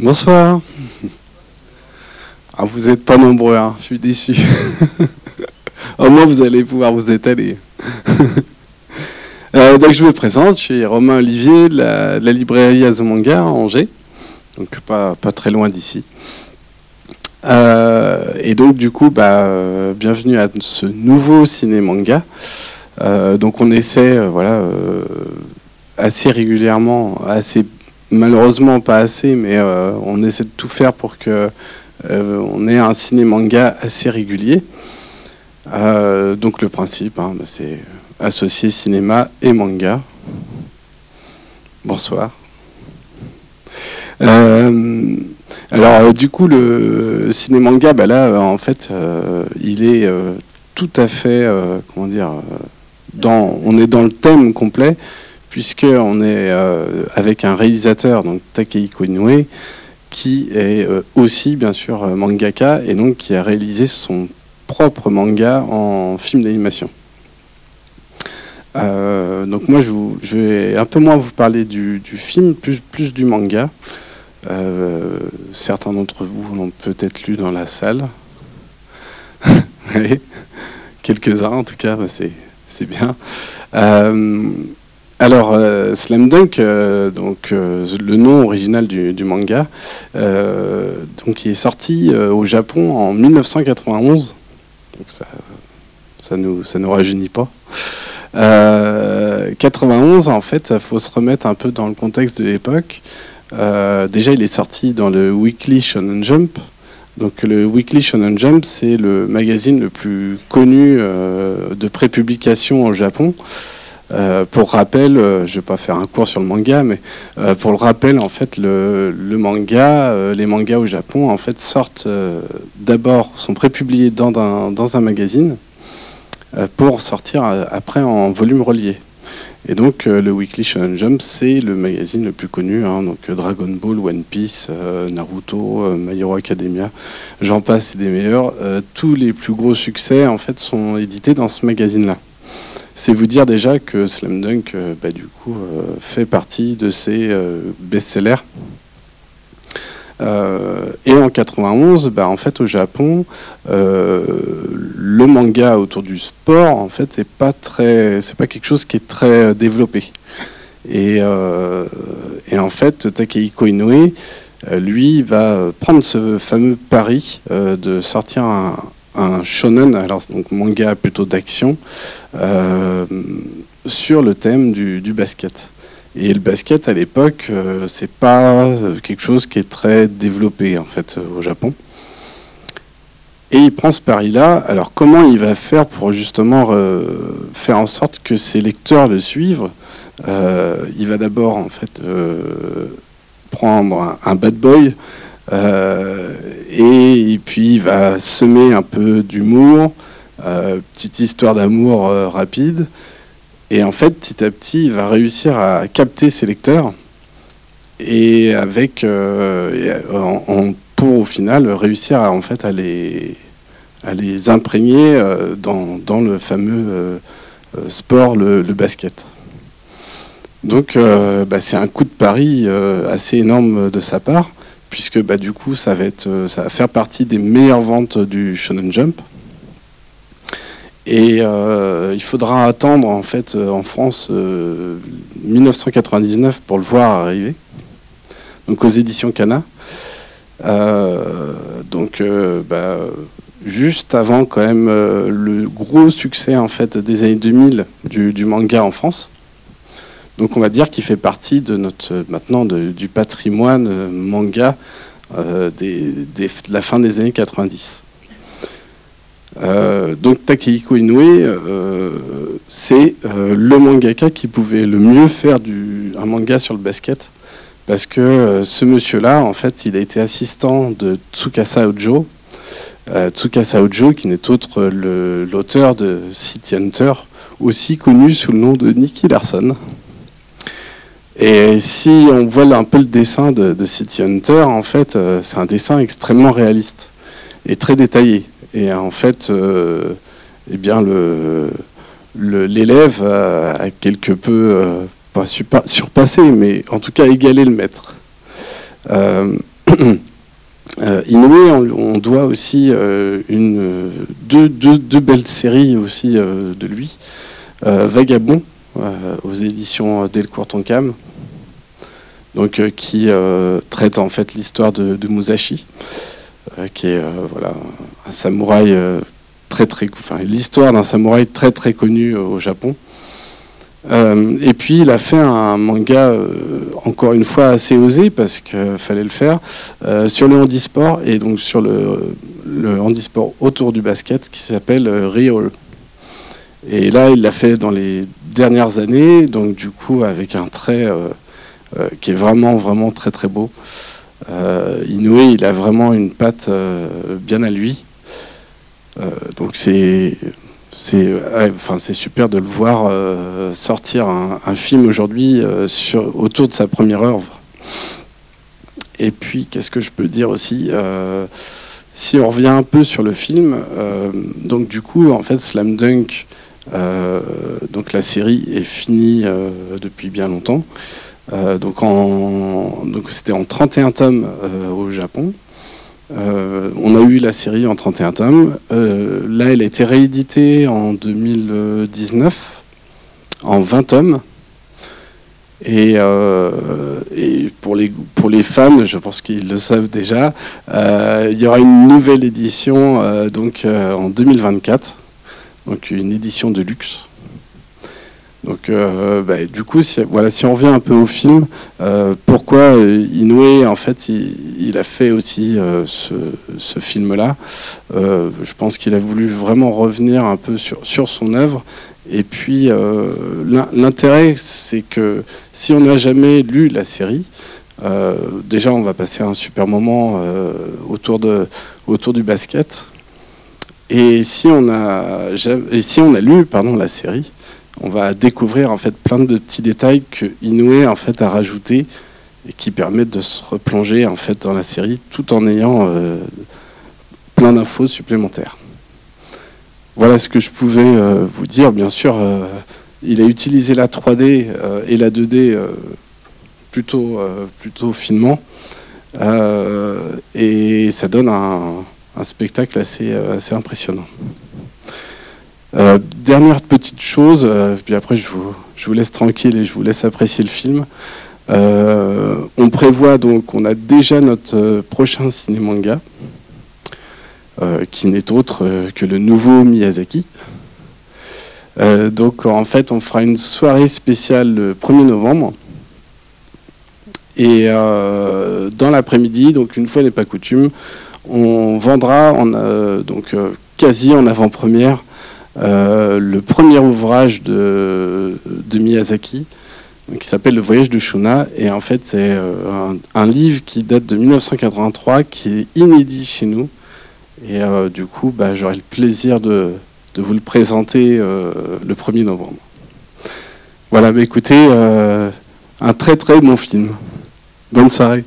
Bonsoir. Ah, vous n'êtes pas nombreux, hein. je suis déçu. Au moins, vous allez pouvoir vous étaler. Euh, donc, je me présente, je suis Romain Olivier de la, librairie Azomanga à Angers, donc pas, pas très loin d'ici. Euh, et donc, du coup, bah, bienvenue à ce nouveau ciné-manga. Euh, donc, on essaie, voilà, assez régulièrement, assez malheureusement pas assez, mais on essaie de tout faire pour que on ait un ciné-manga assez régulier. donc, le principe, hein, c'est associé cinéma et manga. Bonsoir. Euh, alors du coup le ciné-manga, bah là en fait euh, il est euh, tout à fait, comment dire, dans, on est dans le thème complet puisque on est avec un réalisateur donc Takehiko Inoue qui est aussi bien sûr mangaka et donc qui a réalisé son propre manga en film d'animation. Euh, donc moi, je, vais un peu moins vous parler du, film, plus, plus du manga. Euh, certains d'entre vous l'ont peut-être lu dans la salle. Quelques-uns en tout cas, c'est bien. Euh, alors, Slam Dunk, donc, le nom original du, manga, donc, il est sorti au Japon en 1991. Donc ça, ça nous, ça nous rajeunit pas. 91, euh, en fait, il faut se remettre un peu dans le contexte de l'époque. Euh, déjà, il est sorti dans le Weekly Shonen Jump. Donc, le Weekly Shonen Jump, c'est le magazine le plus connu euh, de prépublication au Japon. Pour rappel, je ne vais pas faire un cours sur le manga, mais pour le rappel, en fait, le, manga, les mangas au Japon, en fait, sortent d'abord, sont prépubliés dans dans un magazine, euh, pour sortir euh, après en volume relié. Et donc euh, le Weekly Shonen Jump, c'est le magazine le plus connu, hein, donc Dragon Ball, One Piece, Naruto, My Hero Academia, j'en passe, c'est des meilleurs. tous les plus gros succès en fait sont édités dans ce magazine-là. C'est vous dire déjà que Slam Dunk, bah, du coup, fait partie de ces best-sellers euh, et en 91, bah, en fait, au Japon, euh, le manga autour du sport, en fait, pas très, c'est pas quelque chose qui est très développé. Et, euh, et en fait, Takehiko Inoue, lui, va prendre ce fameux pari de sortir un, un, shonen, alors donc manga plutôt d'action, sur le thème du, basket. Et le basket à l'époque, euh, c'est pas quelque chose qui est très développé en fait au Japon. Et il prend ce pari-là. Alors comment il va faire pour justement euh, faire en sorte que ses lecteurs le suivent euh, Il va d'abord en fait prendre un, bad boy et, puis il va semer un peu d'humour, petite histoire d'amour rapide. Et en fait, petit à petit, il va réussir à capter ses lecteurs et avec euh, pour au final réussir à, en fait à les à les imprégner euh, dans, dans, le fameux euh, sport le, basket. Donc bah, c'est un coup de pari assez énorme de sa part puisque bah, du coup ça va être ça va faire partie des meilleures ventes du Shonen Jump. Et euh, il faudra attendre en fait euh, en France 1999 euh, pour le voir arriver. Donc aux éditions Cana. donc bah, juste avant quand même le gros succès en fait des années 2000 du, manga en France. Donc on va dire qu'il fait partie de notre maintenant du patrimoine manga de la fin des années 90. Euh, donc Takehiko Inoue, euh, c'est euh, le mangaka qui pouvait le mieux faire du, un manga sur le basket, parce que ce monsieur-là, en fait, il a été assistant de Tsukasa Ojo, Tsukasa Ojo qui n'est autre l'auteur de City Hunter, aussi connu sous le nom de Nicky Larson. Et si on voit un peu le dessin de, City Hunter, en fait, c'est un dessin extrêmement réaliste et très détaillé. Et en fait, euh, eh bien, l'élève a, quelque peu, euh, pas surpassé, mais en tout cas égalé le maître. Euh, Inoue, on, doit aussi une, deux, deux, belles séries aussi de lui. Vagabond, aux éditions Delcourt Tonkam, donc, qui traite en fait l'histoire de, Musashi, qui est voilà, un samouraï très très, enfin, l'histoire d'un samouraï très très connu au Japon. Euh, et puis il a fait un manga, euh, encore une fois assez osé parce qu'il fallait le faire, euh, sur le handisport et donc sur le, handisport autour du basket qui s'appelle Rio. Et là il l'a fait dans les dernières années, donc du coup avec un trait qui est vraiment vraiment très très beau. Inoue il a vraiment une patte bien à lui. donc c'est super de le voir euh, sortir un, film aujourd'hui euh, autour de sa première œuvre. Et puis, qu'est-ce que je peux dire aussi euh, Si on revient un peu sur le film, donc du coup, en fait, Slam Dunk, donc la série est finie depuis bien longtemps. Donc, donc c'était en 31 tomes au Japon. Euh, on a eu la série en 31 tomes. Euh, là, elle a été rééditée en 2019 en 20 tomes. Euh, et, pour, les, pour les fans, je pense qu'ils le savent déjà, il y aura une nouvelle édition donc, en 2024, donc une édition de luxe. Donc, euh, bah, du coup, si, voilà, si on revient un peu au film, euh, pourquoi euh, Inoue, en fait, il, a fait aussi ce, film-là Je pense qu'il a voulu vraiment revenir un peu sur, son œuvre. Et puis, l'intérêt, c'est que si on n'a jamais lu la série, déjà, on va passer un super moment autour, de, autour du basket. Et si on a, lu la série, on va découvrir en fait plein de petits détails que Inoue en fait a rajoutés et qui permettent de se replonger en fait dans la série tout en ayant euh, plein d'infos supplémentaires. Voilà ce que je pouvais euh, vous dire. Bien sûr, euh, il a utilisé la 3D et la 2D plutôt, finement. et ça donne un, spectacle assez, impressionnant. Dernière petite chose, euh, puis après je vous, laisse tranquille et je vous laisse apprécier le film. Euh, on prévoit donc, on a déjà notre prochain ciné-manga, qui n'est autre que le nouveau Miyazaki. donc en fait, on fera une soirée spéciale le 1er novembre. Et dans l'après-midi, donc une fois n'est pas coutume, on vendra en, donc quasi en avant-première euh, le premier ouvrage de, Miyazaki, qui s'appelle Le voyage de Shuna. Et en fait, c'est euh, un, livre qui date de 1983, qui est inédit chez nous. Et euh, du coup, bah, j'aurai le plaisir de, vous le présenter le 1er novembre. Voilà, bah, écoutez, un très très bon film. Bonne soirée.